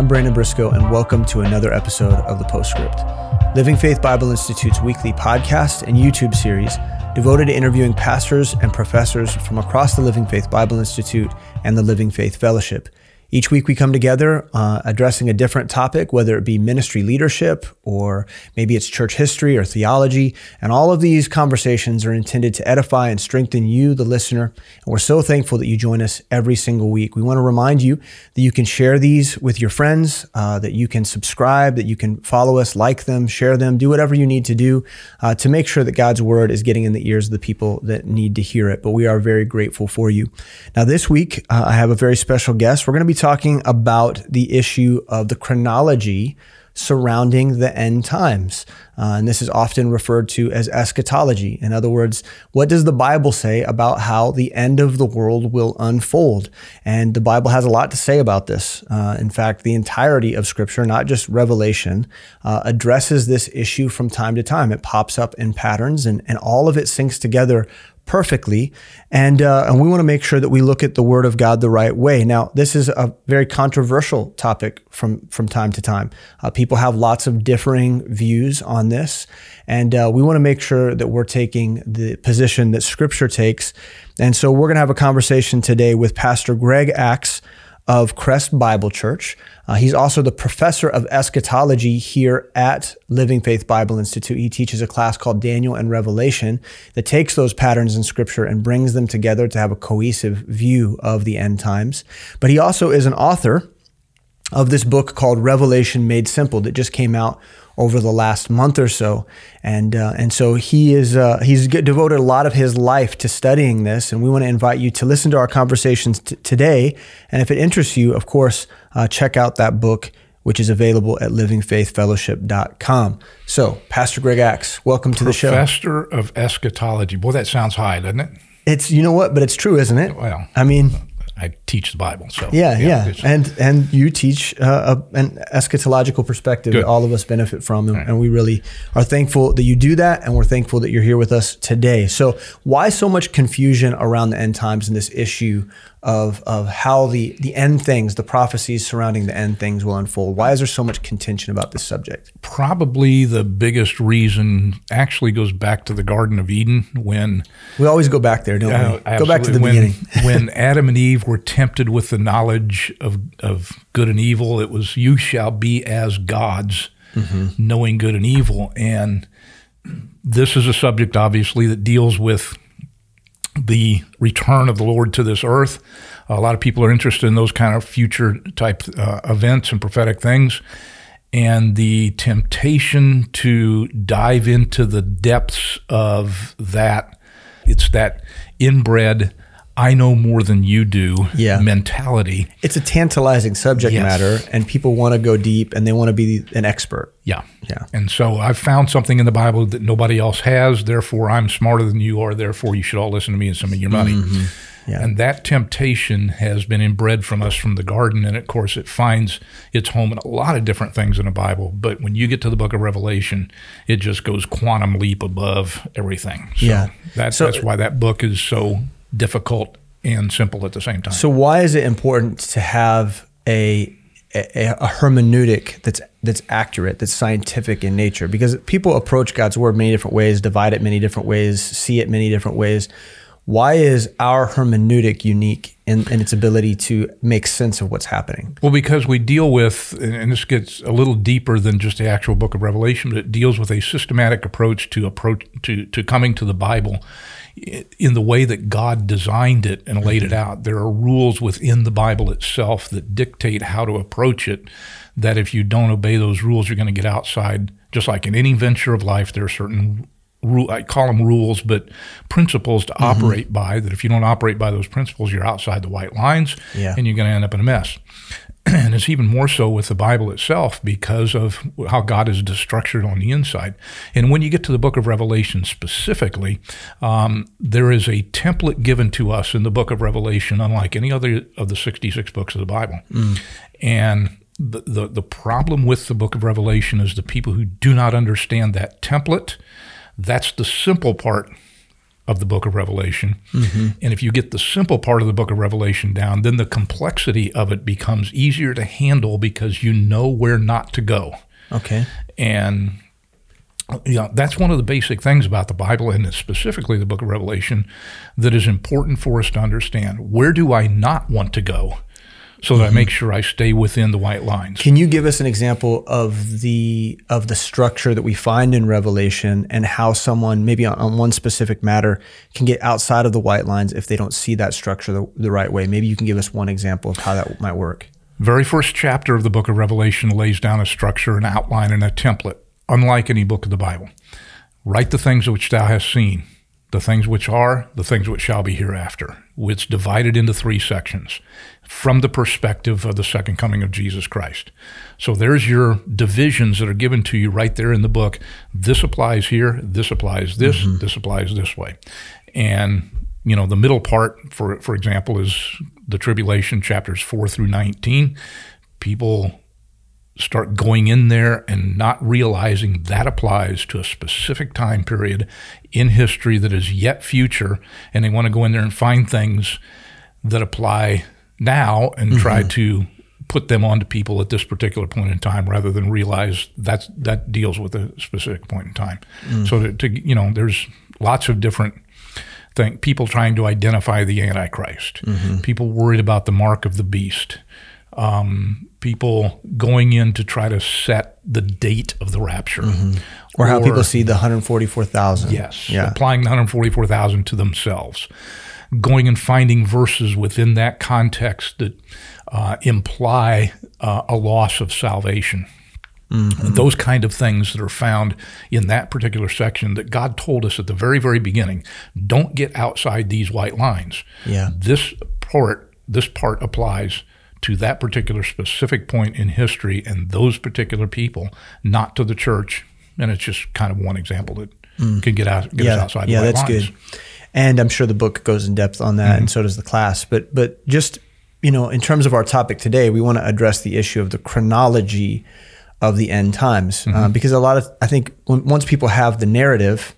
I'm Brandon Briscoe, and welcome to another episode of The Postscript, Living Faith Bible Institute's weekly podcast and YouTube series devoted to interviewing pastors and professors from across the Living Faith Bible Institute and the Living Faith Fellowship. Each week we come together uh, addressing a different topic, whether it be ministry leadership or maybe it's church history or theology. And all of these conversations are intended to edify and strengthen you, the listener. And we're so thankful that you join us every single week. We want to remind you that you can share these with your friends, uh, that you can subscribe, that you can follow us, like them, share them, do whatever you need to do uh, to make sure that God's word is getting in the ears of the people that need to hear it. But we are very grateful for you. Now, this week, uh, I have a very special guest. We're going to be talking about the issue of the chronology surrounding the end times. Uh, and this is often referred to as eschatology. In other words, what does the Bible say about how the end of the world will unfold? And the Bible has a lot to say about this. Uh, in fact, the entirety of Scripture, not just Revelation, uh, addresses this issue from time to time. It pops up in patterns, and, and all of it syncs together perfectly. And, uh, and we want to make sure that we look at the Word of God the right way. Now, this is a very controversial topic from, from time to time. Uh, people have lots of differing views on this. And uh, we want to make sure that we're taking the position that Scripture takes. And so we're going to have a conversation today with Pastor Greg Axe of Crest Bible Church. Uh, he's also the professor of eschatology here at Living Faith Bible Institute. He teaches a class called Daniel and Revelation that takes those patterns in scripture and brings them together to have a cohesive view of the end times. But he also is an author of this book called Revelation Made Simple that just came out over the last month or so, and uh, and so he is uh, he's devoted a lot of his life to studying this, and we want to invite you to listen to our conversations t- today. And if it interests you, of course, uh, check out that book. Which is available at livingfaithfellowship.com. So, Pastor Greg Axe, welcome to Professor the show. Professor of Eschatology. Boy, that sounds high, doesn't it? It's you know what, but it's true, isn't it? Well, I mean, I teach the Bible, so yeah, yeah, yeah. and and you teach uh, a, an eschatological perspective Good. that all of us benefit from, and, right. and, we really are thankful that you do that, and we're thankful that you're here with us today. So, why so much confusion around the end times and this issue of of how the the end things, the prophecies surrounding the end things will unfold? Why is there so much contention about this subject? Probably the biggest reason actually goes back to the Garden of Eden when we always go back there, don't uh, we? Go back to the when, beginning. when Adam and Eve were tempted with the knowledge of of good and evil, it was you shall be as gods, mm-hmm. knowing good and evil, and this is a subject obviously that deals with the return of the Lord to this earth. A lot of people are interested in those kind of future type uh, events and prophetic things. And the temptation to dive into the depths of that, it's that inbred I know more than you do yeah. mentality. It's a tantalizing subject yes. matter, and people want to go deep and they want to be an expert. Yeah. Yeah. And so I've found something in the Bible that nobody else has. Therefore, I'm smarter than you are. Therefore, you should all listen to me and some of your money. Mm-hmm. Yeah. And that temptation has been inbred from us from the garden. And of course, it finds its home in a lot of different things in the Bible. But when you get to the book of Revelation, it just goes quantum leap above everything. So yeah. That's, so, that's why that book is so difficult and simple at the same time. So why is it important to have a a, a, hermeneutic that's that's accurate, that's scientific in nature? Because people approach God's word many different ways, divide it many different ways, see it many different ways. Why is our hermeneutic unique in, in its ability to make sense of what's happening? Well, because we deal with, and this gets a little deeper than just the actual book of Revelation, but it deals with a systematic approach to approach to, to coming to the Bible in the way that God designed it and laid it mm-hmm. out. There are rules within the Bible itself that dictate how to approach it. That if you don't obey those rules, you're going to get outside. Just like in any venture of life, there are certain rule I call them rules, but principles to mm-hmm. operate by. That if you don't operate by those principles, you're outside the white lines, yeah. and you're going to end up in a mess. and it's even more so with the Bible itself because of how God is structured on the inside. And when you get to the book of Revelation specifically, um, there is a template given to us in the book of Revelation, unlike any other of the 66 books of the Bible. Mm. And the, the, the problem with the book of Revelation is the people who do not understand that template. That's the simple part of the book of Revelation. Mm-hmm. And if you get the simple part of the book of Revelation down, then the complexity of it becomes easier to handle because you know where not to go. Okay. And you know, that's one of the basic things about the Bible and specifically the book of Revelation that is important for us to understand. Where do I not want to go so that I mm-hmm. make sure I stay within the white lines? Can you give us an example of the of the structure that we find in Revelation and how someone maybe on, on one specific matter can get outside of the white lines if they don't see that structure the, the right way? Maybe you can give us one example of how that might work. Very first chapter of the book of Revelation lays down a structure, an outline, and a template, unlike any book of the Bible. Write the things which thou hast seen, the things which are, the things which shall be hereafter. It's divided into three sections from the perspective of the second coming of Jesus Christ. So there's your divisions that are given to you right there in the book. This applies here, this applies this, mm-hmm. this applies this way. And you know, the middle part, for for example, is the tribulation chapters four through nineteen. People start going in there and not realizing that applies to a specific time period in history that is yet future, and they want to go in there and find things that apply now and mm-hmm. try to put them onto people at this particular point in time rather than realize that's that deals with a specific point in time. Mm. So to, to you know, there's lots of different thing people trying to identify the antichrist. Mm-hmm. People worried about the mark of the beast um, people going in to try to set the date of the rapture Or how people see the 144,000. yes Yeah. applying the 144000 to themselves going and finding verses within that context that uh, imply uh, a loss of salvation those kind of things that are found in that particular section that God told us at the very, very beginning. Don't get outside these white lines. Yeah. This part, this part applies to that particular specific point in history and those particular people, not to the church. And it's just kind of one example that can get out, get us yeah, outside yeah, that's lines. good. And I'm sure the book goes in depth on that, Mm-hmm. and so does the class. But but just you know, in terms of our topic today, we want to address the issue of the chronology of the end times, uh, Mm-hmm. because a lot of I think when, once people have the narrative,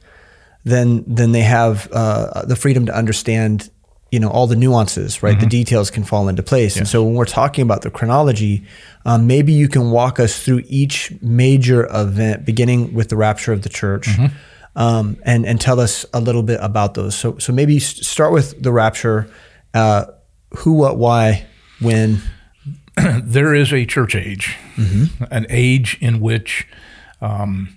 then then they have uh, the freedom to understand. You know all the nuances, right? The details can fall into place, and so when we're talking about the chronology, um, maybe you can walk us through each major event, beginning with the rapture of the church, um, and and tell us a little bit about those. So so maybe start with the rapture. Uh, who, what, why, when? there is a church age, an age in which um,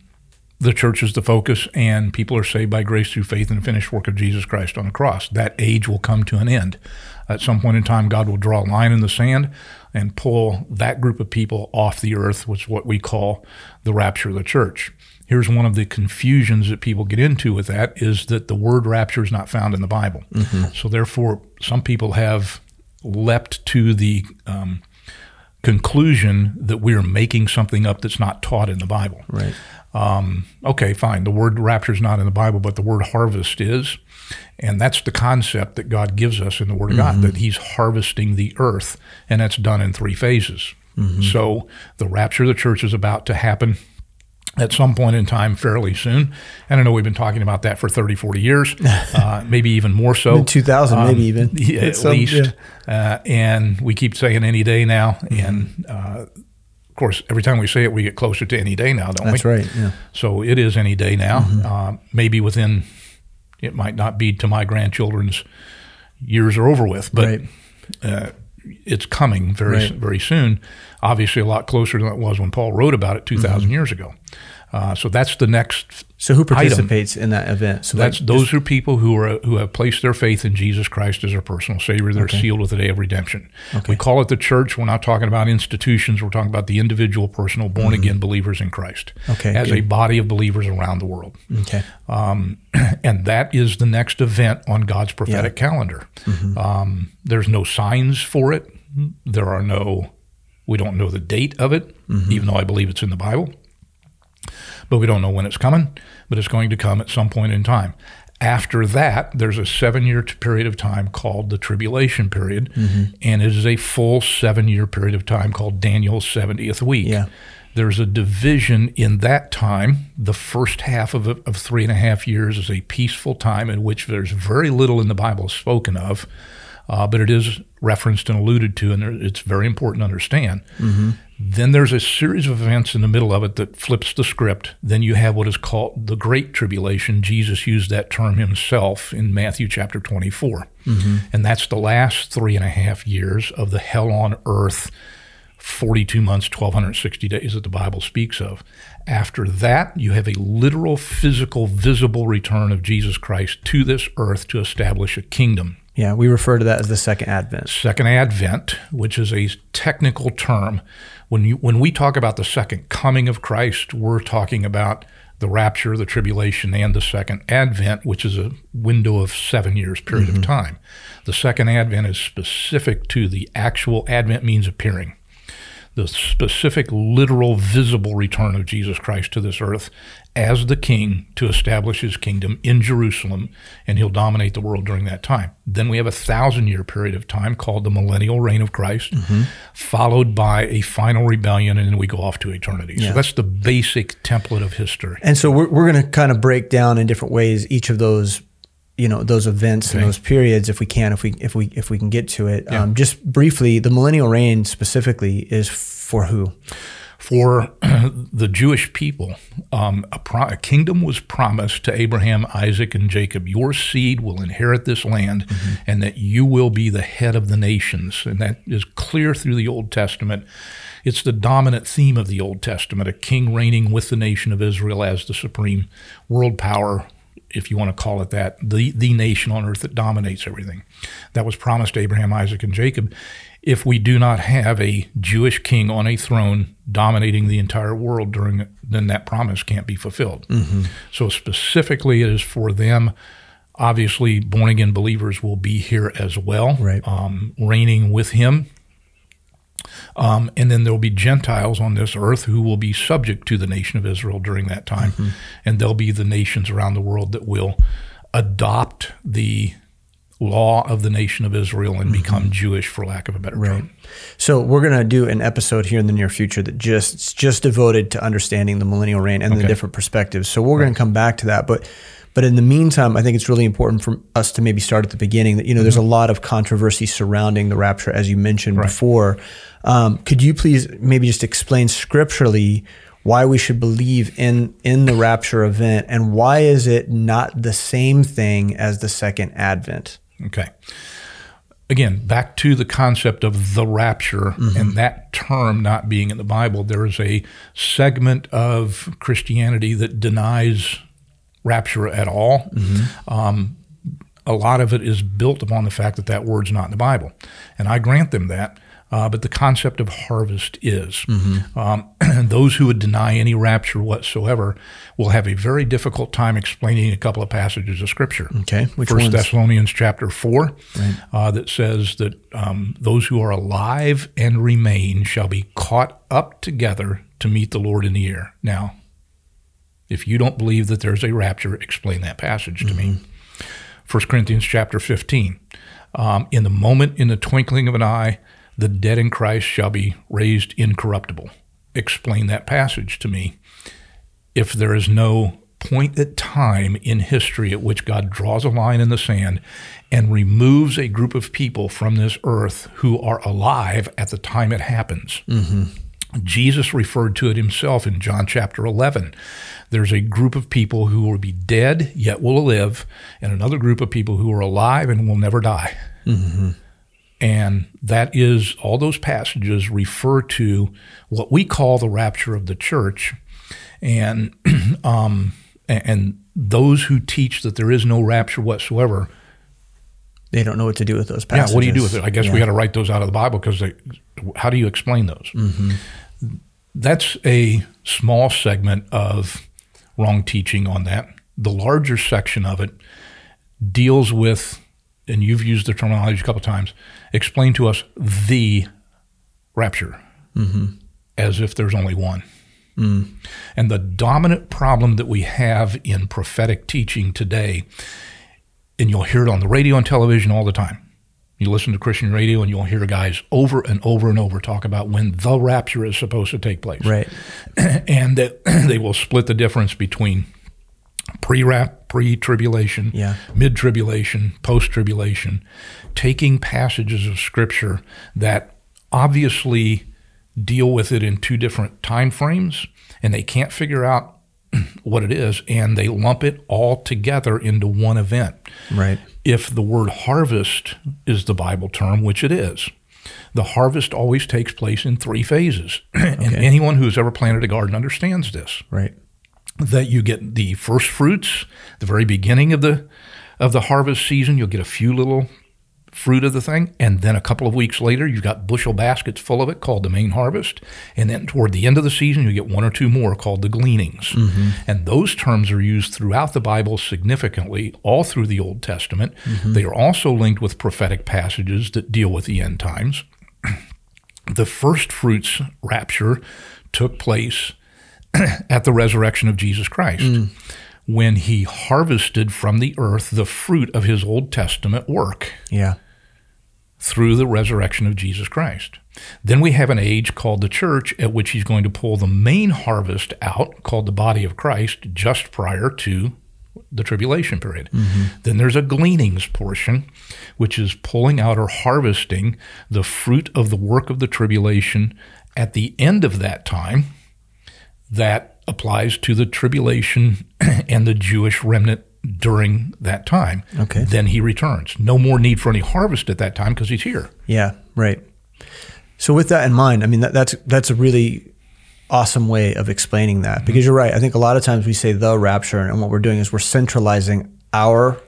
the church is the focus and people are saved by grace through faith in the finished work of Jesus Christ on the cross. That age will come to an end. At some point in time, God will draw a line in the sand and pull that group of people off the earth, which is what we call the rapture of the church. Here's one of the confusions that people get into with that is that the word rapture is not found in the Bible. So therefore, some people have leapt to the um, conclusion that we are making something up that's not taught in the Bible. Right. Um, okay, fine. The word rapture is not in the Bible, but the word harvest is. And that's the concept that God gives us in the Word of God, that He's harvesting the earth. And that's done in three phases. So the rapture of the church is about to happen at some point in time fairly soon. And I know we've been talking about that for 30, 40 years, uh, maybe even more so. In 2000, maybe even. Um, Yeah, at Some- least. yeah. Uh, and we keep saying any day now. And uh, of course, every time we say it, we get closer to any day now, don't That's we? That's right. Yeah. So it is any day now. Uh, maybe within, it might not be to my grandchildren's years are over with, but Right. uh, it's coming very Right. very soon. Obviously, a lot closer than it was when Paul wrote about it 2,000 years ago. Uh, so that's the next So who item. participates in that event? So That's like, those are people who are who have placed their faith in Jesus Christ as their personal Savior. They're sealed with the day of redemption. We call it the church. We're not talking about institutions. We're talking about the individual, personal, born again believers in Christ. Mm-hmm. Okay, as good. a body of believers around the world, okay. um, and that is the next event on God's prophetic calendar. Mm-hmm. Um, there's no signs for it. There are no. We don't know the date of it, Mm-hmm. even though I believe it's in the Bible but we don't know when it's coming, but it's going to come at some point in time. After that, there's a seven year period of time called the tribulation period, Mm-hmm. and it is a full seven year period of time called Daniel's 70th week. Yeah. there's a division in that time. The first half of, of three and a half years is a peaceful time in which there's very little in the Bible spoken of, uh, but it is referenced and alluded to, and it's very important to understand. Mm-hmm. Then there's a series of events in the middle of it that flips the script. Then you have what is called the Great Tribulation. Jesus used that term himself in Matthew chapter 24. Mm-hmm. And that's the last three and a half years of the hell on earth 42 months, 1260 days that the Bible speaks of. After that, you have a literal, physical, visible return of Jesus Christ to this earth to establish a kingdom. Yeah, we refer to that as the second advent. Second advent, which is a technical term. When you when we talk about the second coming of Christ, we're talking about the rapture, the tribulation, and the second advent, which is a window of seven years period mm-hmm. of time. The second advent is specific to the actual advent means appearing the specific, literal, visible return of Jesus Christ to this earth as the king to establish his kingdom in Jerusalem, and he'll dominate the world during that time. Then we have a thousand year period of time called the millennial reign of Christ, mm-hmm. followed by a final rebellion, and then we go off to eternity. Yeah. So that's the basic template of history. And so we're, we're going to kind of break down in different ways each of those you know those events okay. and those periods if we can if we if we if we can get to it yeah. um, just briefly the millennial reign specifically is for who for the Jewish people um, a, pro- a, kingdom was promised to Abraham Isaac and Jacob your seed will inherit this land mm-hmm. and that you will be the head of the nations and that is clear through the Old Testament it's the dominant theme of the Old Testament a king reigning with the nation of Israel as the supreme world power if you want to call it that, the, the nation on earth that dominates everything. That was promised to Abraham, Isaac, and Jacob. If we do not have a Jewish king on a throne dominating the entire world during, then that promise can't be fulfilled. Mm-hmm. So specifically, it is for them. Obviously, born again believers will be here as well, right. um, reigning with him um, and then there will be Gentiles on this earth who will be subject to the nation of Israel during that time. Mm-hmm. And there'll be the nations around the world that will adopt the law of the nation of Israel and mm-hmm. become Jewish, for lack of a better right. term. So we're going to do an episode here in the near future that just just devoted to understanding the millennial reign and okay. the different perspectives. So we're right. going to come back to that, but. But in the meantime, I think it's really important for us to maybe start at the beginning. That you know, mm-hmm. there's a lot of controversy surrounding the rapture, as you mentioned right. before. Um, could you please maybe just explain scripturally why we should believe in in the rapture event, and why is it not the same thing as the second advent? Okay. Again, back to the concept of the rapture mm-hmm. and that term not being in the Bible, there is a segment of Christianity that denies rapture at all. Mm-hmm. Um, a lot of it is built upon the fact that that word's not in the Bible. And I grant them that. Uh, but the concept of harvest is. Mm-hmm. Um, those who would deny any rapture whatsoever will have a very difficult time explaining a couple of passages of Scripture. Okay, Which First ones? Thessalonians chapter four, right. uh, that says that um, those who are alive and remain shall be caught up together to meet the Lord in the air. Now, if you don't believe that there's a rapture, explain that passage to mm-hmm. me. 1 Corinthians chapter 15. Um, in the moment, in the twinkling of an eye, the dead in Christ shall be raised incorruptible. Explain that passage to me. If there is no point at time in history at which God draws a line in the sand and removes a group of people from this earth who are alive at the time it happens. Mm-hmm. Jesus referred to it himself in John chapter 11. There's a group of people who will be dead yet will live, and another group of people who are alive and will never die. Mm-hmm. And that is, all those passages refer to what we call the rapture of the church. And, um, and those who teach that there is no rapture whatsoever, they don't know what to do with those passages. Yeah, what do you do with it? I guess yeah. we got to write those out of the Bible because how do you explain those? Mm-hmm. That's a small segment of wrong teaching on that. The larger section of it deals with and you've used the terminology a couple times, explain to us the rapture mm-hmm. as if there's only one. Mm. And the dominant problem that we have in prophetic teaching today, and you'll hear it on the radio and television all the time, You listen to Christian radio and you'll hear guys over and over and over talk about when the rapture is supposed to take place. Right. and that they will split the difference between pre-rap, pre-tribulation, Yeah. mid-tribulation, post-tribulation, taking passages of scripture that obviously deal with it in two different time frames and they can't figure out what it is and they lump it all together into one event Right. if the word harvest is the Bible term, which it is, the harvest always takes place in three phases. and anyone who's ever planted a garden understands this Right. That you get the first fruits, the very beginning of the of the harvest season, you'll get a few little fruit of the thing, and then a couple of weeks later, you've got bushel baskets full of it called the main harvest, and then toward the end of the season, you get one or two more called the gleanings, mm-hmm. and those terms are used throughout the Bible significantly, all through the Old Testament. Mm-hmm. They are also linked with prophetic passages that deal with the end times. the first fruits rapture took place at the resurrection of Jesus Christ mm. when he harvested from the earth the fruit of his Old Testament work Yeah. through the resurrection of Jesus Christ. Then we have an age called the church at which he's going to pull the main harvest out, called the body of Christ, just prior to the tribulation period. Mm-hmm. Then there's a gleanings portion, which is pulling out or harvesting the fruit of the work of the tribulation at the end of that time. That applies to the tribulation and the Jewish remnant during that time. Okay. Then he returns. No more need for any harvest at that time because he's here. Yeah, right. So with that in mind, I mean that, that's that's a really awesome way of explaining that Mm-hmm. because you're right. I think a lot of times we say the rapture, and what we're doing is we're centralizing our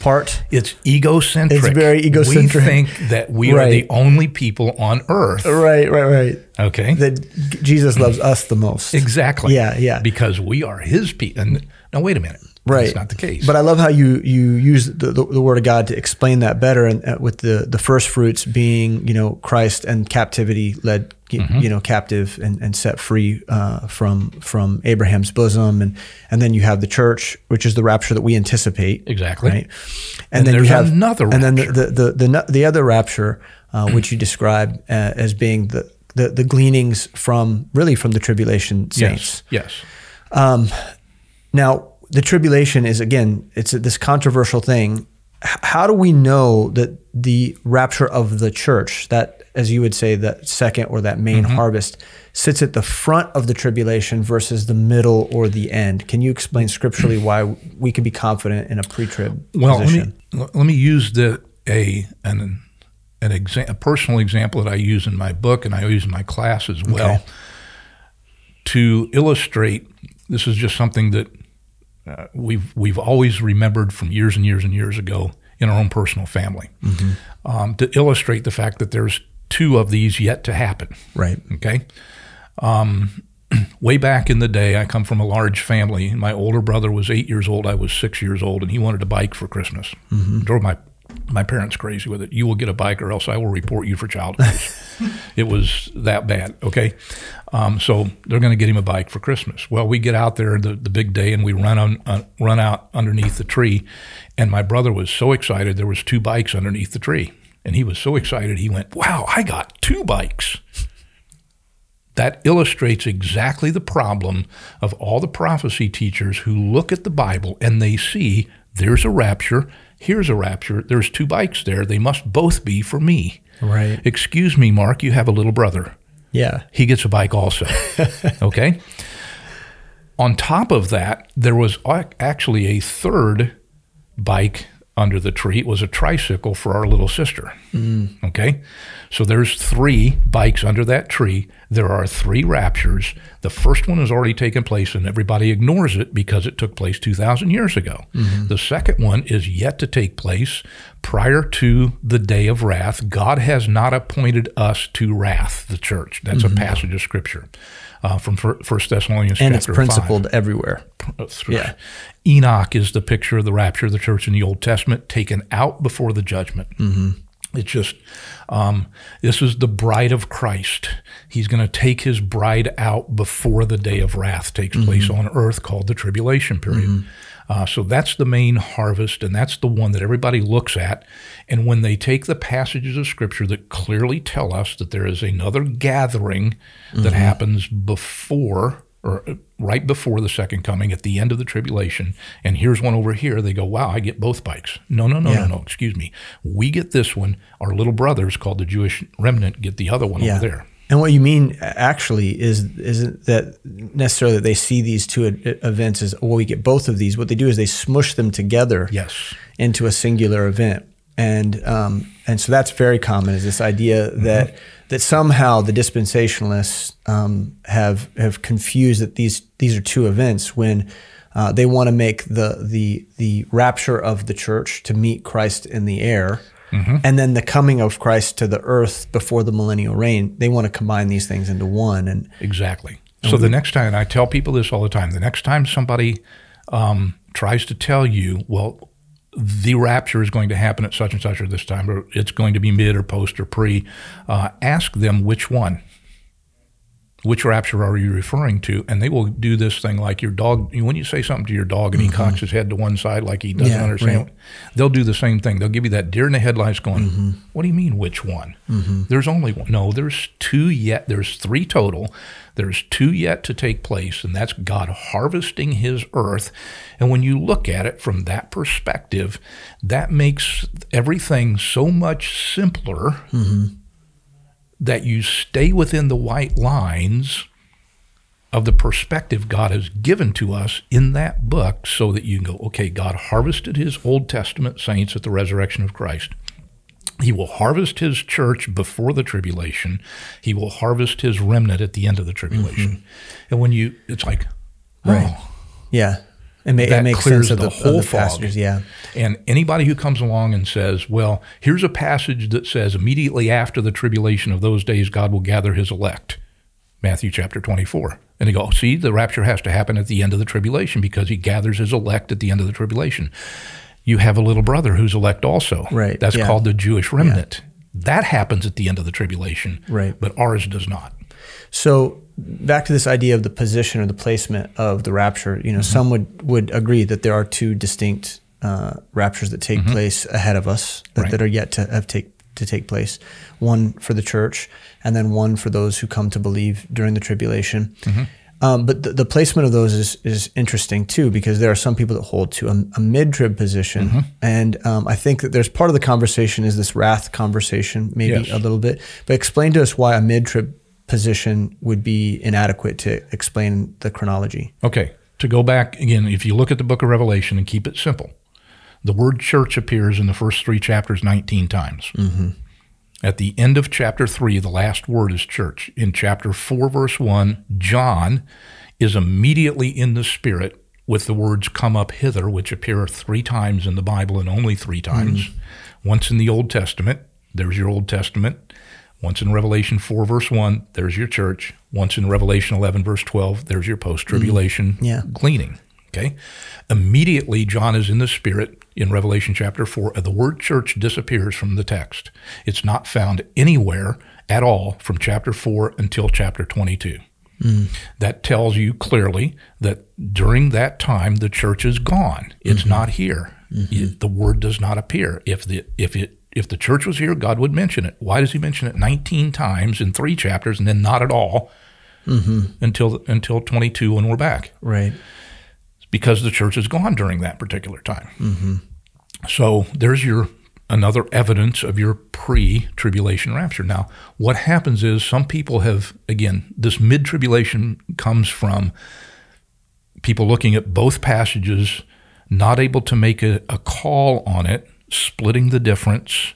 part. It's egocentric. It's very egocentric. We think that we are the only people on earth. Right, right, right. Okay. That Jesus loves us the most. exactly. Yeah, yeah. Because we are His people. And now, wait a minute. Right. That's not the case. But I love how you you use the, the, the word of God to explain that better, and uh, with the the first fruits being you know Christ and captivity led you, Mm-hmm. you know captive and, and set free uh, from from Abraham's bosom, and and then you have the church, which is the rapture that we anticipate. Exactly. Right. And then you have another rapture. and then the the the, the, the other rapture, uh, which you describe uh, as being the, the the gleanings from really from the tribulation saints. yes. Yes. Now, the tribulation is again, it's this controversial thing. How do we know that the rapture of the church, that as you would say, that second or that main Mm-hmm. harvest, sits at the front of the tribulation versus the middle or the end? Can you explain scripturally why we can be confident in a pre-trib Well, let position? me, let me use the a an an exa- a personal example that I use in my book and I use in my class as well Okay. to illustrate. This is just something that uh, we've we've always remembered from years and years and years ago in our own personal family um, to illustrate the fact that there's two of these yet to happen. right. Okay. Um, way back in the day, I come from a large family. My older brother was eight years old. I was six years old, and he wanted a bike for Christmas. Drove my my parents crazy with it. You will get a bike, or else I will report you for child abuse. it was that bad. Okay. Um, so they're going to get him a bike for Christmas. Well, we get out there the, the big day, and we run on uh, run out underneath the tree, and my brother was so excited. There was two bikes underneath the tree, and he was so excited. He went, "Wow, I got two bikes!" that illustrates exactly the problem of all the prophecy teachers who look at the Bible and they see there's a rapture, here's a rapture, there's two bikes there, they must both be for me. Right. Excuse me, Mark, you have a little brother. Yeah. He gets a bike also. okay? On top of that, there was actually a third bike under the tree. It was a tricycle for our little sister. Mm. Okay? So there's three bikes under that tree. There are three raptures. The first one has already taken place and everybody ignores it because it took place 2,000 years ago. Mm-hmm. The second one is yet to take place prior to the day of wrath. God has not appointed us to wrath, the church. That's a mm-hmm. passage of scripture uh, from First Thessalonians And it's chapter 5 principled everywhere. Yeah. Enoch is the picture of the rapture of the church in the Old Testament, taken out before the judgment. Mm-hmm. It's just, um, this is the bride of Christ. He's going to take his bride out before the day of wrath takes place Mm-hmm. on earth, called the tribulation period. Uh, so that's the main harvest, and that's the one that everybody looks at. And when they take the passages of Scripture that clearly tell us that there is another gathering that happens before or uh, right before the second coming at the end of the tribulation, and here's one over here, they go, wow, I get both bikes. No, no, no, Yeah. no, no, excuse me. We get this one. Our little brothers, called the Jewish remnant, get the other one Yeah. over there. And what you mean actually is isn't that necessarily that they see these two events as well we get both of these. What they do is they smush them together Yes. into a singular event, and um, and so that's very common. Is this idea that that somehow the dispensationalists um, have have confused that these these are two events when. Uh, they want to make the the the rapture of the church to meet Christ in the air, and then the coming of Christ to the earth before the millennial reign. They want to combine these things into one, and Exactly. So the next time, and I tell people this all the time, the next time somebody um, tries to tell you, well, the rapture is going to happen at such and such or this time, or it's going to be mid or post or pre, uh, ask them which one. Which rapture are you referring to? And they will do this thing like your dog. When you say something to your dog and he mm-hmm. cocks his head to one side like he doesn't Yeah, understand, right. they'll do the same thing. They'll give you that deer in the headlights going, mm-hmm. What do you mean, which one? Mm-hmm. There's only one. No, there's two yet. There's three total. There's two yet to take place, and that's God harvesting his earth. And when you look at it from that perspective, that makes everything so much simpler that you stay within the white lines of the perspective God has given to us in that book so that you can go, okay, God harvested his Old Testament saints at the resurrection of Christ. He will harvest his church before the tribulation. He will harvest his remnant at the end of the tribulation. Mm-hmm. And when you, it's like, oh, Right. yeah, it, ma- it That makes clears sense of the the, whole of the fog. passages. Yeah, And anybody who comes along and says, well, here's a passage that says immediately after the tribulation of those days, God will gather his elect. Matthew chapter 24. And they go, see, the rapture has to happen at the end of the tribulation because he gathers his elect at the end of the tribulation. You have a little brother who's elect also. Right, That's yeah. called the Jewish remnant. That happens at the end of the tribulation. Right. But ours does not. So back to this idea of the position or the placement of the rapture. You know, some would would agree that there are two distinct uh, raptures that take place ahead of us that, Right. that are yet to have take to take place. One for the church, and then one for those who come to believe during the tribulation. Um, but the, the placement of those is, is interesting too, because there are some people that hold to a, a mid trib position. And um, I think that there's part of the conversation is this wrath conversation, maybe Yes. a little bit. But explain to us why a mid trib position would be inadequate to explain the chronology. Okay, to go back again, if you look at the book of Revelation and keep it simple, the word church appears in the first three chapters 19 times. Mm-hmm. At the end of chapter 3, the last word is church. In chapter 4, verse 1, John is immediately in the Spirit with the words come up hither, which appear three times in the Bible and only three times. Mm-hmm. Once in the Old Testament, there's your Old Testament. Once in Revelation 4, verse 1, there's your church. Once in Revelation 11, verse 12, there's your post tribulation mm-hmm. Yeah. gleaning. Okay. Immediately, John is in the Spirit in Revelation chapter 4. The word church disappears from the text. It's not found anywhere at all from chapter 4 until chapter 22. Mm. That tells you clearly that during that time, the church is gone. It's mm-hmm. not here. Mm-hmm. It- the word does not appear. If the, if it, if the church was here, God would mention it. Why does he mention it 19 times in three chapters and then not at all mm-hmm. until, until 22 when we're back? Right. because the church is gone during that particular time. Mm-hmm. So there's your another evidence of your pre-tribulation rapture. Now, what happens is some people have again this mid-tribulation comes from people looking at both passages, not able to make a, a call on it, splitting the difference,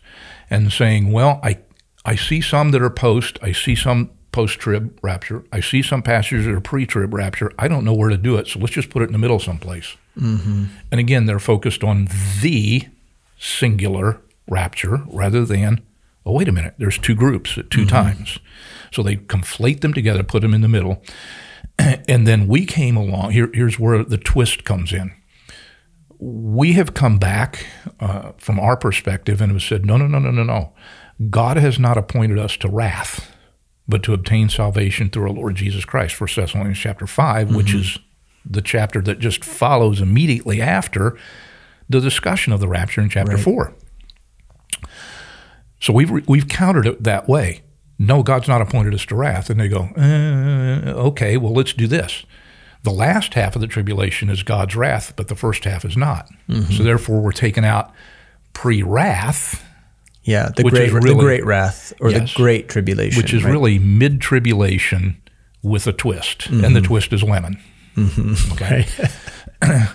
and saying, "Well, I I see some that are post, I see some post-trib rapture, I see some passages that are pre-trib rapture. I don't know where to do it, so let's just put it in the middle someplace." Mm-hmm. And again, they're focused on the singular rapture rather than, oh, wait a minute, there's two groups at 2 mm-hmm. times. So they conflate them together, put them in the middle. And then we came along. Here, here's where the twist comes in. We have come back uh, from our perspective and have said, no, no, no, no, no, no. God has not appointed us to wrath, but to obtain salvation through our Lord Jesus Christ. First Thessalonians chapter 5, which is the chapter that just follows immediately after the discussion of the rapture in chapter Right. 4. So we've we've countered it that way. No, God's not appointed us to wrath, and they go, uh, okay, well, let's do this. The last half of the tribulation is God's wrath, but the first half is not. Mm-hmm. So therefore, we're taking out pre-wrath, Yeah, the great is the great wrath or Yes. the great tribulation, which is right? really mid-tribulation with a twist, and Mm-hmm. the twist is women. Okay.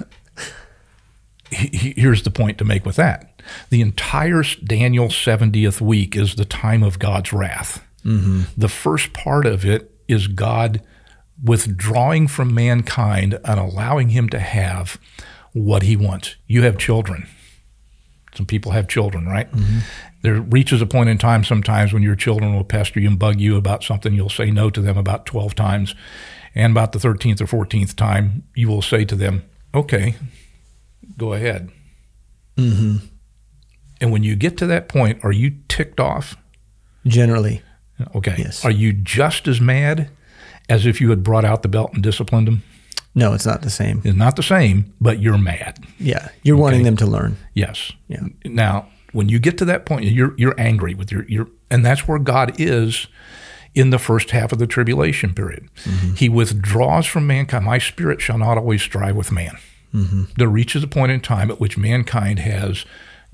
He- he- Here's the point to make with that: the entire Daniel 70th week is the time of God's wrath. The first part of it is God withdrawing from mankind and allowing him to have what he wants. You have children. Some people have children, right? Mm-hmm. There reaches a point in time sometimes when your children will pester you and bug you about something. You'll say no to them about 12 times. And about the 13th or 14th time, you will say to them, okay, go ahead. Mm-hmm. And when you get to that point, are you ticked off? generally. Okay. Yes. Are you just as mad as if you had brought out the belt and disciplined them? No, it's not the same. It's not the same, but you're mad. Yeah, you're wanting them to learn. Yes. Yeah. Now, when you get to that point, you're you're angry with your your, and that's where God is in the first half of the tribulation period. Mm-hmm. He withdraws from mankind. My spirit shall not always strive with man. Mm-hmm. There reaches a point in time at which mankind has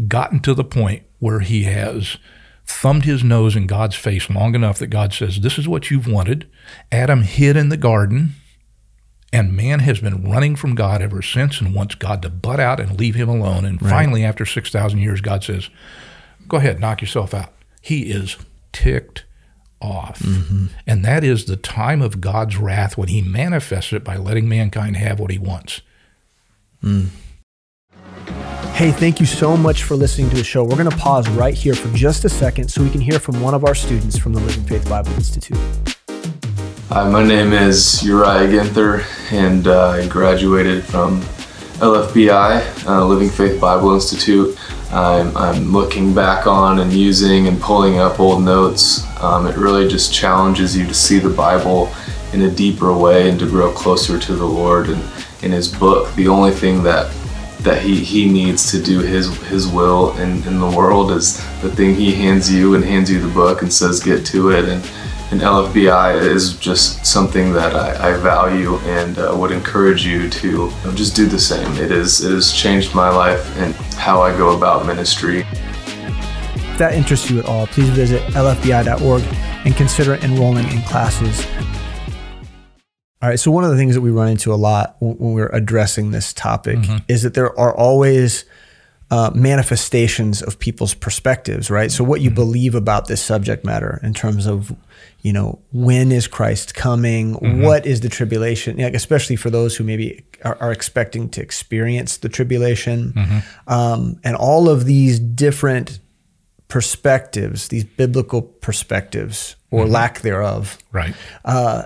gotten to the point where he has thumbed his nose in God's face long enough that God says, "This is what you've wanted." Adam hid in the garden. And man has been running from God ever since and wants God to butt out and leave him alone. And finally, after 6,000 years, God says, Go ahead, knock yourself out. He is ticked off. Mm-hmm. And that is the time of God's wrath when he manifests it by letting mankind have what he wants. Mm. Hey, thank you so much for listening to the show. We're going to pause right here for just a second so we can hear from one of our students from the Living Faith Bible Institute. Hi, my name is Uriah Ginther, and uh, I graduated from LFBI, uh, Living Faith Bible Institute. I'm, I'm looking back on and using and pulling up old notes. Um, it really just challenges you to see the Bible in a deeper way and to grow closer to the Lord and in His book. The only thing that that he, he needs to do his his will in, in the world is the thing he hands you and hands you the book and says get to it and and LFBI is just something that I, I value and uh, would encourage you to you know, just do the same. It is it has changed my life and how I go about ministry. If that interests you at all, please visit lfbi.org and consider enrolling in classes. All right. So, one of the things that we run into a lot when we're addressing this topic is that there are always uh, manifestations of people's perspectives, right? So, what you believe about this subject matter in terms of, you know, when is Christ coming? What is the tribulation? Like, especially for those who maybe are, are expecting to experience the tribulation, um, and all of these different perspectives, these biblical perspectives or lack thereof, Right. uh,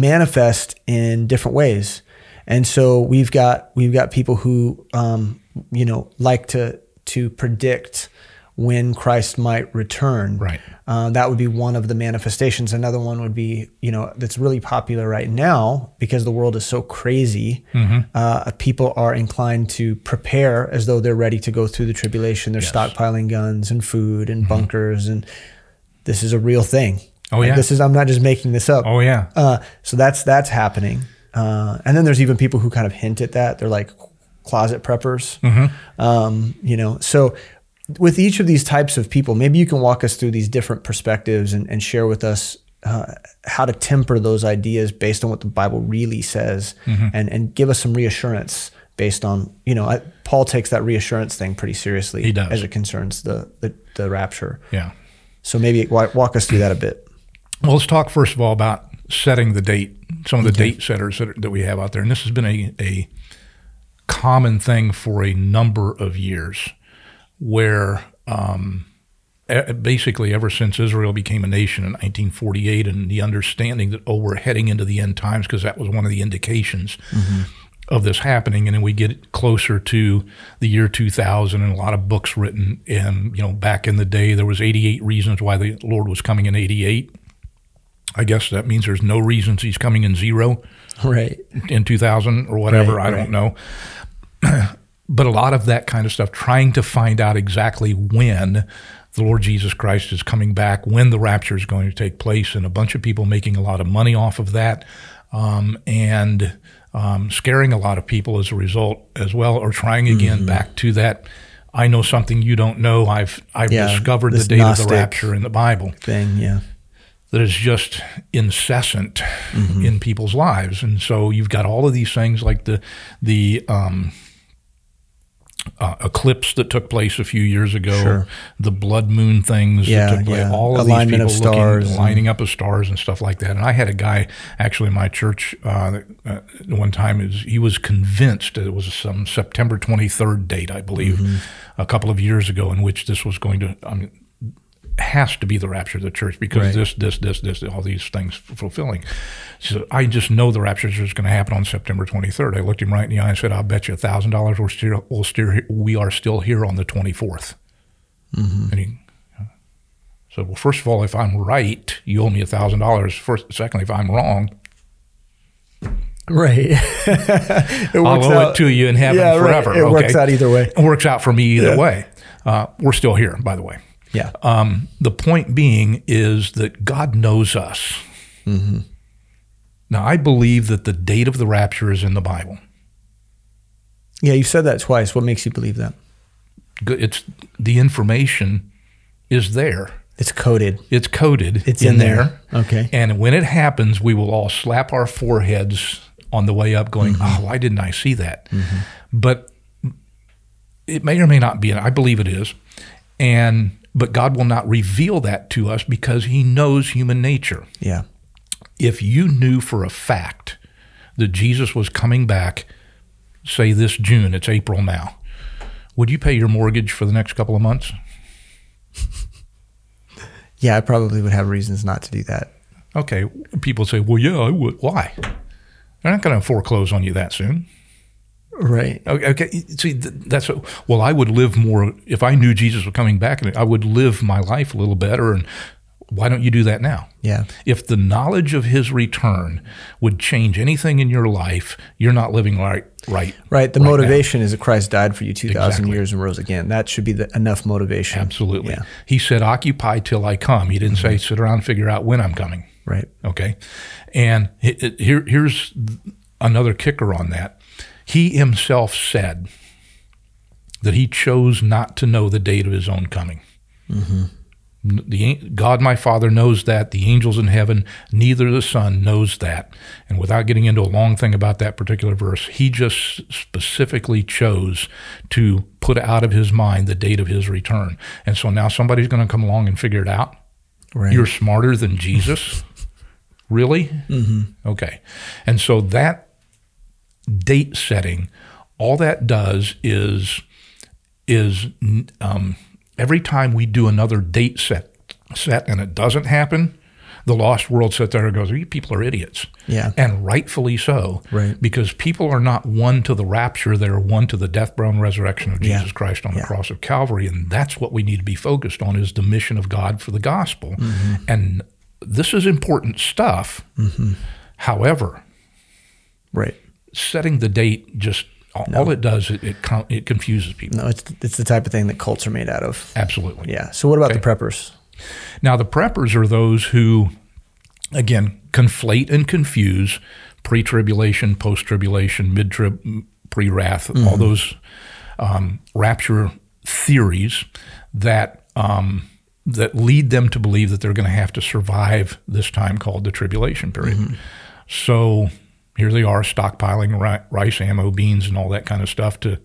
manifest in different ways. And so we've got we've got people who um, you know like to to predict when Christ might return. Right. Uh, that would be one of the manifestations. Another one would be you know that's really popular right now because the world is so crazy. Uh, people are inclined to prepare as though they're ready to go through the tribulation. They're stockpiling guns and food and bunkers and this is a real thing. Oh, Like, yeah. this is I'm not just making this up. Oh, yeah. Uh, so that's that's happening. Uh, and then there's even people who kind of hint at that. They're like closet preppers. Um, you know, so with each of these types of people, maybe you can walk us through these different perspectives and, and share with us uh, how to temper those ideas based on what the Bible really says, and and give us some reassurance based on you know I, Paul takes that reassurance thing pretty seriously He does. as it concerns the the, the rapture. Yeah. So maybe walk us through that a bit. Well, let's talk first of all about setting the date, some of the date setters that, that we have out there. And this has been a, a common thing for a number of years where um, basically ever since Israel became a nation in 1948 and the understanding that, oh, we're heading into the end times because that was one of the indications of this happening. And then we get closer to the year 2000 and a lot of books written. And, you know, back in the day, there was 88 reasons why the Lord was coming in 88 I guess that means there's no reasons he's coming in zero Right. in 2000 or whatever. Right, I right. don't know. but a lot of that kind of stuff, trying to find out exactly when the Lord Jesus Christ is coming back, when the rapture is going to take place, and a bunch of people making a lot of money off of that, um, and um, scaring a lot of people as a result as well, or trying again Mm-hmm. back to that. I know something you don't know. I've I've Yeah, discovered the date of the rapture in the Bible Thing. Yeah. That is just incessant Mm-hmm. in people's lives, and so you've got all of these things like the the um, uh, eclipse that took place a few years ago, Sure. the blood moon things Yeah, that took place, yeah. all of Alignment these people stars looking, lining up of stars and stuff like that. And I had a guy actually in my church uh, uh, one time is he was convinced it was some September 23rd date, I believe, Mm-hmm. a couple of years ago, in which this was going to. I mean, has to be the rapture of the church because Right. this, this, this, this, all these things fulfilling. So I just know the rapture is going to happen on September 23rd. I looked him right in the eye and said, "I'll bet you a thousand dollars we're still, we'll still, we are still here on the 24th." Mm-hmm. And he said, "Well, first of all, if I'm right, you owe me a thousand dollars. First, secondly, if I'm wrong, Right. it I'll owe it to you in heaven yeah, right. forever." It works out either way. It works out for me either Yeah. way. Uh, we're still here, by the way. Yeah. Um, the point being is that God knows us. Mm-hmm. Now, I believe that the date of the rapture is in the Bible. Yeah. You said that twice. What makes you believe that? It's the information is there. It's coded. It's coded. It's in there. Okay. And when it happens, we will all slap our foreheads on the way up, going, Mm-hmm. "Oh, why didn't I see that?" But it may or may not be. I believe it is, and but God will not reveal that to us because He knows human nature. Yeah. if you knew for a fact that Jesus was coming back, say this June, it's April now, would you pay your mortgage for the next couple of months? Yeah. I probably would have reasons not to do that. Okay, people say, well, yeah, I would. Why? They're not going to foreclose on you that soon. Right. Okay, okay. see, th- that's well, I would live more if I knew Jesus was coming back, and I would live my life a little better. And why don't you do that now? Yeah. If the knowledge of His return would change anything in your life, you're not living right. Right. Right. The now. motivation is that Christ died for you 2,000 Exactly. years and rose again. That should be the, enough motivation. Absolutely. Yeah. He said, "Occupy till I come." He didn't say, mm-hmm. "Sit around and figure out when I'm coming." Right. Okay, and it, it- here, here's another kicker on that. He himself said that he chose not to know the date of his own coming. The God, my Father, knows that. The angels in heaven, neither the Son knows that. And without getting into a long thing about that particular verse, he just specifically chose to put out of his mind the date of his return. And so now somebody's going to come along and figure it out. Right. You're smarter than Jesus? really? Mm-hmm. Okay. And so that date setting, all that does is is um, every time we do another date set set and it doesn't happen, the lost world sits there and goes, "You people are idiots." Yeah. And rightfully so. Right. Because people are not won to the rapture, they're won to the death, burial, and resurrection of Yeah. Jesus Christ on Yeah. the cross of Calvary. And that's what we need to be focused on is the mission of God for the gospel. Mm-hmm. And this is important stuff. However, Right. Setting the date just all, all it does it it, it confuses people. No, it's it's the type of thing that cults are made out of. Absolutely. Yeah. So what about the preppers? Now, the preppers are those who, again, conflate and confuse pre tribulation, post tribulation, mid trib, pre wrath, all those um, rapture theories that. Um, that lead them to believe that they're going to have to survive this time called the tribulation period. So here they are stockpiling ri- rice, ammo, beans, and all that kind of stuff to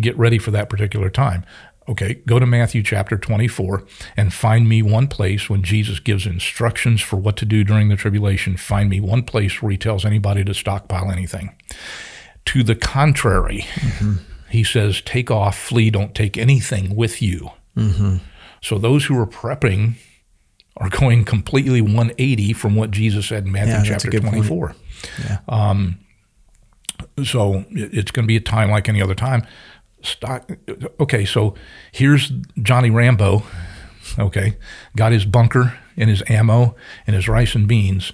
get ready for that particular time. Okay, go to Matthew chapter 24 and find me one place when Jesus gives instructions for what to do during the tribulation. Find me one place where he tells anybody to stockpile anything. To the contrary, he says, Take off, flee, don't take anything with you. So those who are prepping are going completely 180 from what Jesus said in Matthew Yeah, chapter good point. 24. Yeah. So it- it's going to be a time like any other time. Stock. Okay, so here's Johnny Rambo Okay, got his bunker and his ammo and his rice and beans,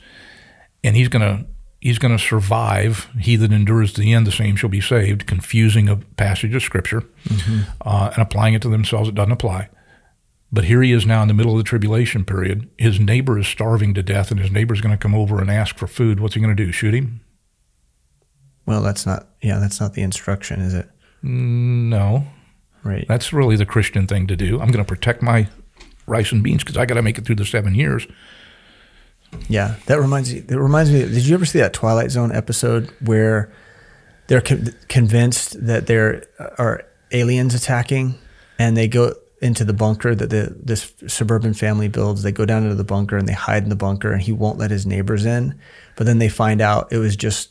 and he's gonna he's gonna survive. He that endures to the end, the same shall be saved. Confusing a passage of scripture uh, and applying it to themselves, it doesn't apply. But here he is now in the middle of the tribulation period. His neighbor is starving to death, and his neighbor's going to come over and ask for food. What's he going to do? Shoot him? Well, that's not. Yeah, that's not the instruction, is it? Mm, no. Right. That's really the Christian thing to do. I'm going to protect my rice and beans because I got to make it through the seven years. Yeah, that reminds me. That reminds me. Did you ever see that Twilight Zone episode where they're con- convinced that there are aliens attacking, and they go into the bunker that the this suburban family builds. They go down into the bunker and they hide in the bunker, and he won't let his neighbors in. But then they find out it was just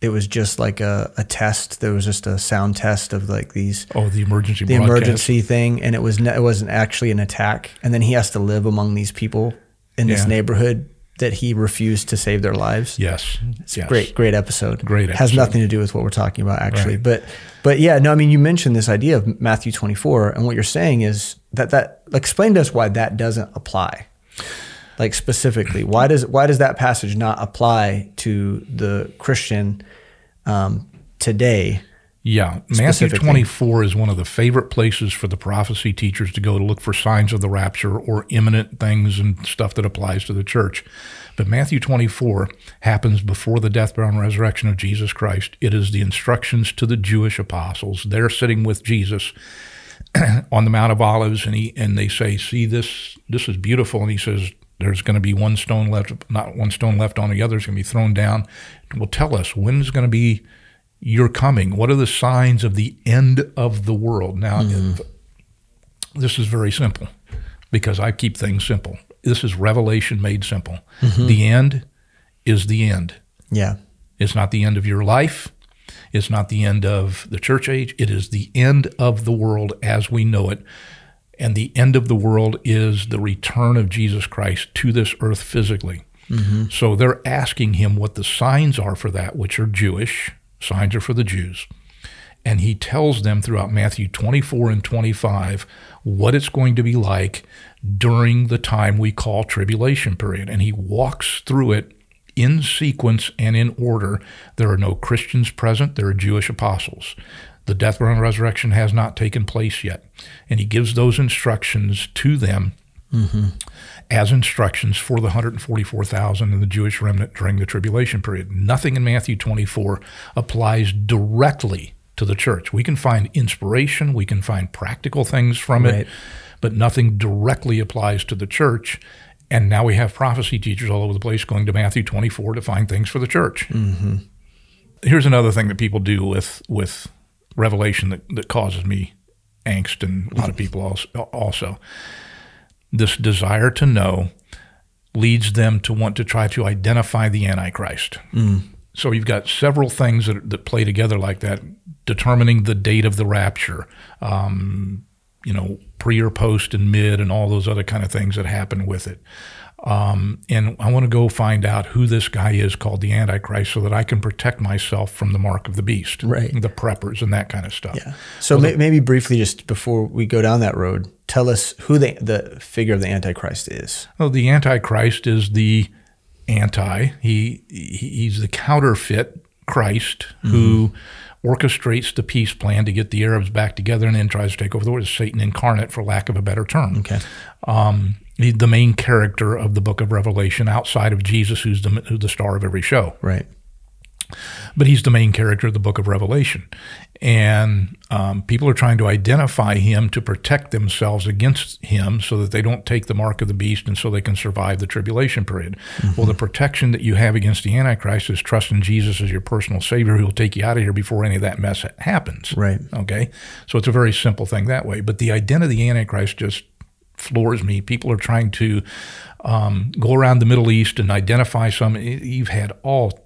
it was just like a, a test. There was just a sound test of like these Oh, the emergency the broadcast. emergency thing, and it was ne- it wasn't actually an attack. And then he has to live among these people in this neighborhood that he refused to save their lives. Yes. It's yes. Great, great episode. Great Has nothing to do with what we're talking about actually, Right. but but yeah, no, I mean you mentioned this idea of Matthew 24, and what you're saying is that that explain to us why that doesn't apply. Like specifically, why does why does that passage not apply to the Christian um, today? Yeah, Matthew 24 is one of the favorite places for the prophecy teachers to go to look for signs of the rapture or imminent things and stuff that applies to the church. But Matthew 24 happens before the death, burial, and resurrection of Jesus Christ. It is the instructions to the Jewish apostles. They're sitting with Jesus on the Mount of Olives, and he and they say, "See this? This is beautiful." And he says, "There's going to be one stone left, not one stone left on the other. It's going to be thrown down." Well, tell us when is going to be your coming? What are the signs of the end of the world? Now, hmm. if- this is very simple because I keep things simple. This is revelation made simple. Mm-hmm. The end is the end. Yeah, It's not the end of your life. It's not the end of the church age. It is the end of the world as we know it. And the end of the world is the return of Jesus Christ to this earth physically. Mm-hmm. So they're asking him what the signs are for that, which are Jewish. Signs are for the Jews. And he tells them throughout Matthew 24 and 25 what it's going to be like during the time we call tribulation period. And he walks through it in sequence and in order. There are no Christians present, there are Jewish apostles. The death, burial, and resurrection has not taken place yet. And he gives those instructions to them mm-hmm. As instructions for the 144,000 in the Jewish remnant during the tribulation period. Nothing in Matthew 24 applies directly to the church. We can find inspiration, we can find practical things from Right. it, but nothing directly applies to the church. And now we have prophecy teachers all over the place going to Matthew 24 to find things for the church. Mm-hmm. Here's another thing that people do with with Revelation that, that causes me angst and a lot of people also, also. This desire to know leads them to want to try to identify the Antichrist. So you've got several things that, that play together like that, determining the date of the rapture, um, you know, pre or post and mid, and all those other kind of things that happen with it. Um, and I want to go find out who this guy is called the Antichrist so that I can protect myself from the mark of the beast, Right. the preppers and that kind of stuff. yeah. So may, maybe briefly, just before we go down that road, tell us who the the figure of the Antichrist is. Well, the Antichrist is the anti. He, he he's the counterfeit Christ who orchestrates the peace plan to get the Arabs back together and then tries to take over the world. It's Satan incarnate, for lack of a better term. Okay. Um, the main character of the Book of Revelation, outside of Jesus, who's the who's the star of every show Right. but he's the main character of the book of Revelation. And um, people are trying to identify him to protect themselves against him so that they don't take the mark of the beast and so they can survive the tribulation period. Well, the protection that you have against the Antichrist is trusting Jesus as your personal Savior who will take you out of here before any of that mess happens. Right. Okay. So it's a very simple thing that way. But the identity of the Antichrist just floors me. People are trying to um, go around the Middle East and identify some. You've had all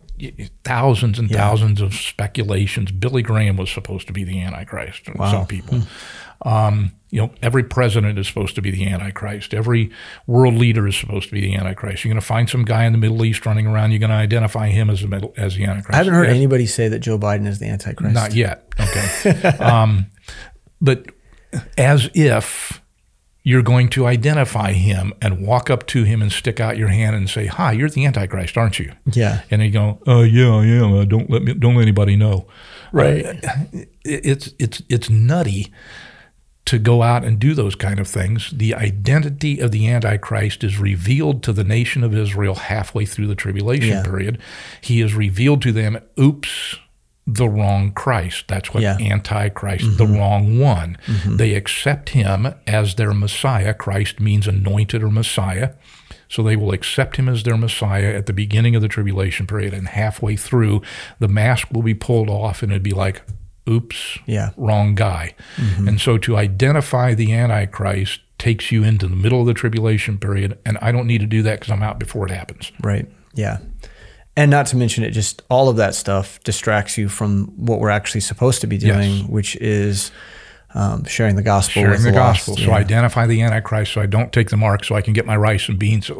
thousands and thousands of speculations. Billy Graham was supposed to be the Antichrist. Some people. Um, you know, every president is supposed to be the Antichrist. Every world leader is supposed to be the Antichrist. You're going to find some guy in the Middle East running around. You're going to identify him as the middle, as the Antichrist. I haven't heard Yes. anybody say that Joe Biden is the Antichrist. Not yet. Okay. um, but as if you're going to identify him and walk up to him and stick out your hand and say, "Hi, you're the Antichrist, aren't you?" Yeah. And they go, "Oh yeah, I am. Uh, don't let me. Don't let anybody know." Right. Uh, it's it's it's nutty to go out and do those kind of things. The identity of the Antichrist is revealed to the nation of Israel halfway through the tribulation Yeah. period. He is revealed to them, oops, the wrong Christ. That's what Yeah. Mm-hmm. Antichrist, the wrong one. They accept him as their Messiah. Christ means anointed or Messiah. So they will accept him as their Messiah at the beginning of the tribulation period, and halfway through, the mask will be pulled off, and it'd be like, oops, Yeah. wrong guy. And so to identify the Antichrist takes you into the middle of the tribulation period, and I don't need to do that because I'm out before it happens. Right. Yeah. And not to mention it, just all of that stuff distracts you from what we're actually supposed to be doing, Yes. which is um, sharing the gospel Sharing with the the lost. gospel. So Yeah. identify the Antichrist so I don't take the mark so I can get my rice and beans.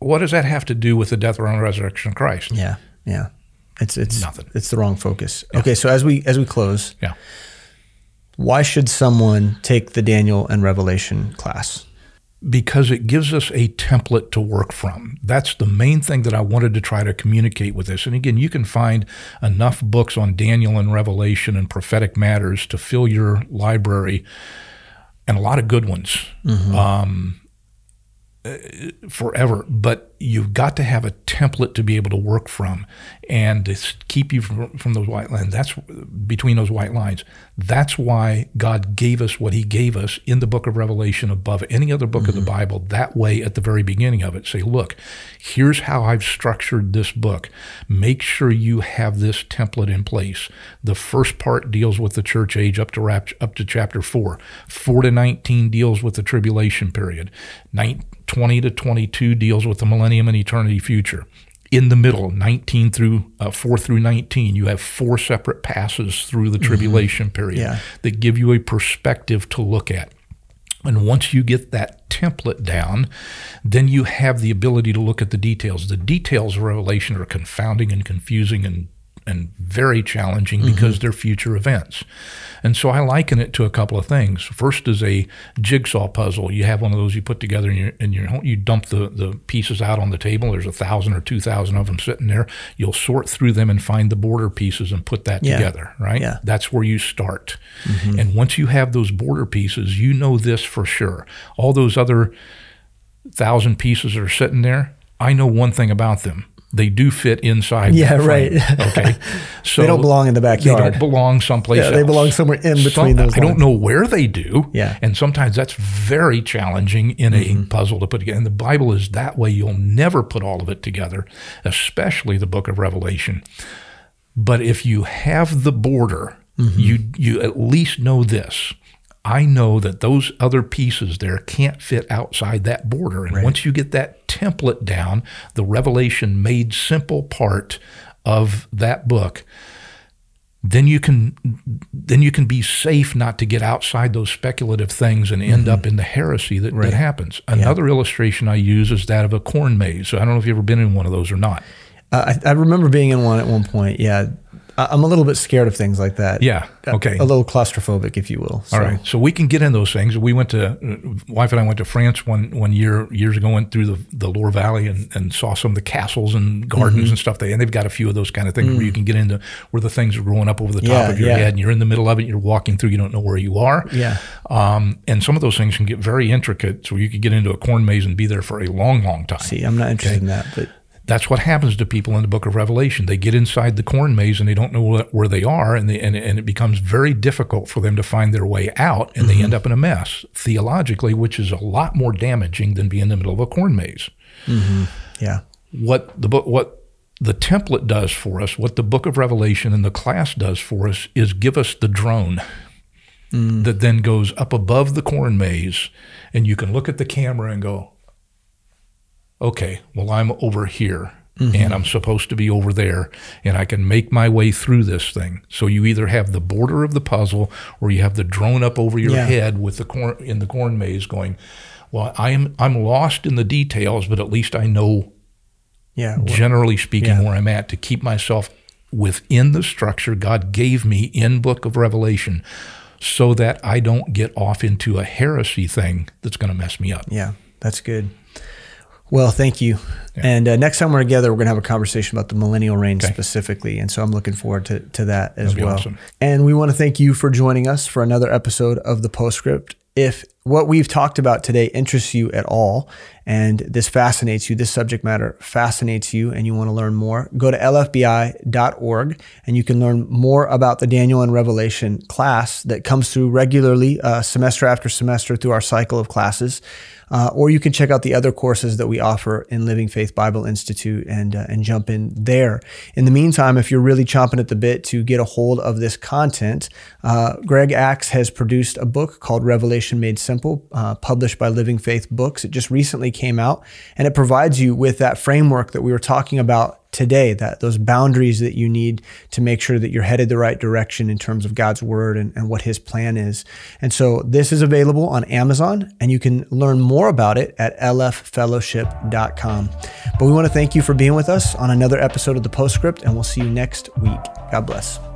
What does that have to do with the death, and resurrection of Christ? Yeah, yeah. It's it's Nothing. It's the wrong focus. Okay, so as we as we close, Yeah. why should someone take the Daniel and Revelation class? Because it gives us a template to work from. That's the main thing that I wanted to try to communicate with this. And again, you can find enough books on Daniel and Revelation and prophetic matters to fill your library, and a lot of good ones. Um, uh, forever, but you've got to have a template to be able to work from, and to keep you from, from those white lines. That's between those white lines. That's why God gave us what He gave us in the Book of Revelation above any other book of the mm-hmm. Bible. That way, at the very beginning of it, say, "Look, here's how I've structured this book. Make sure you have this template in place." The first part deals with the church age up to rap, up to chapter four. Four to nineteen deals with the tribulation period. Nine, 20 to 22 deals with the millennium and eternity future. In the middle, 19 through uh, 4 through 19, you have four separate passes through the tribulation period Yeah. that give you a perspective to look at. And once you get that template down, then you have the ability to look at the details. The details of Revelation are confounding and confusing and and very challenging mm-hmm. because they're future events. And so I liken it to a couple of things. First is a jigsaw puzzle. You have one of those you put together and you and you you dump the, the pieces out on the table. There's a thousand or two thousand of them sitting there. You'll sort through them and find the border pieces and put that Yeah. together, right? Yeah. That's where you start. Mm-hmm. And once you have those border pieces, you know this for sure. All those other thousand pieces that are sitting there, I know one thing about them. They do fit inside. Yeah, right. Okay, so They don't belong in the backyard. They don't belong someplace. Yeah, they else. belong somewhere in between Some- those I don't know where they do. Yeah. and sometimes that's very challenging in Mm-hmm. a puzzle to put together. And the Bible is that way. You'll never put all of it together, especially the Book of Revelation. But if you have the border, Mm-hmm. you you at least know this. I know that those other pieces there can't fit outside that border. And once you get that template down, the revelation made simple part of that book, then you can then you can be safe not to get outside those speculative things and end up in the heresy that, that happens. Another illustration I use is that of a corn maze. So I don't know if you've ever been in one of those or not. Uh, I, I remember being in one at one point. Yeah, I'm a little bit scared of things like that. Yeah. Okay. A, little claustrophobic, if you will. So, All right, so we can get in those things. We went to uh, wife and I went to France one one year years ago. Went through the the Loire Valley and, and saw some of the castles and gardens Mm-hmm. and stuff. They and they've got a few of those kind of things where you can get into where the things are growing up over the top Mm. Yeah, of your yeah. head, and you're in the middle of it. You're walking through. You don't know where you are. Yeah. Um, and some of those things can get very intricate. So you could get into a corn maze and be there for a long, long time. See, I'm not interested in that, but That's what happens to people in the book of Revelation. They get inside the corn maze and they don't know where they are, and, they, and, and it becomes very difficult for them to find their way out, and they mm-hmm. end up in a mess theologically, which is a lot more damaging than being in the middle of a corn maze. Mm-hmm. yeah, What the book, what the template does for us, what the book of Revelation and the class does for us, is give us the drone mm. that then goes up above the corn maze, and you can look at the camera and go, okay, well, I'm over here mm-hmm. and I'm supposed to be over there and I can make my way through this thing. So you either have the border of the puzzle or you have the drone up over your Yeah. head with the corn in the corn maze going, well, I am I'm lost in the details, but at least I know yeah. well, generally speaking Yeah. where I'm at to keep myself within the structure God gave me in book of Revelation so that I don't get off into a heresy thing that's going to mess me up. Yeah, that's good. Well, thank you. Yeah. And uh, next time we're together, we're going to have a conversation about the millennial reign okay. specifically. And so I'm looking forward to, to that as well. Awesome. And we want to thank you for joining us for another episode of The Postscript. If what we've talked about today interests you at all and this fascinates you, this subject matter fascinates you, and you want to learn more, go to lfbi.org and you can learn more about the Daniel and Revelation class that comes through regularly, uh, semester after semester, through our cycle of classes. Uh, or you can check out the other courses that we offer in Living Faith Bible Institute and uh, and jump in there. In the meantime, if you're really chomping at the bit to get a hold of this content, uh, Greg Axe has produced a book called Revelation Made Simple, uh, published by Living Faith Books. It just recently came out, and it provides you with that framework that we were talking about today that those boundaries that you need to make sure that you're headed the right direction in terms of God's word and, and what his plan is. And so this is available on Amazon and you can learn more about it at lffellowship.com. But we want to thank you for being with us on another episode of the Postscript and we'll see you next week. God bless.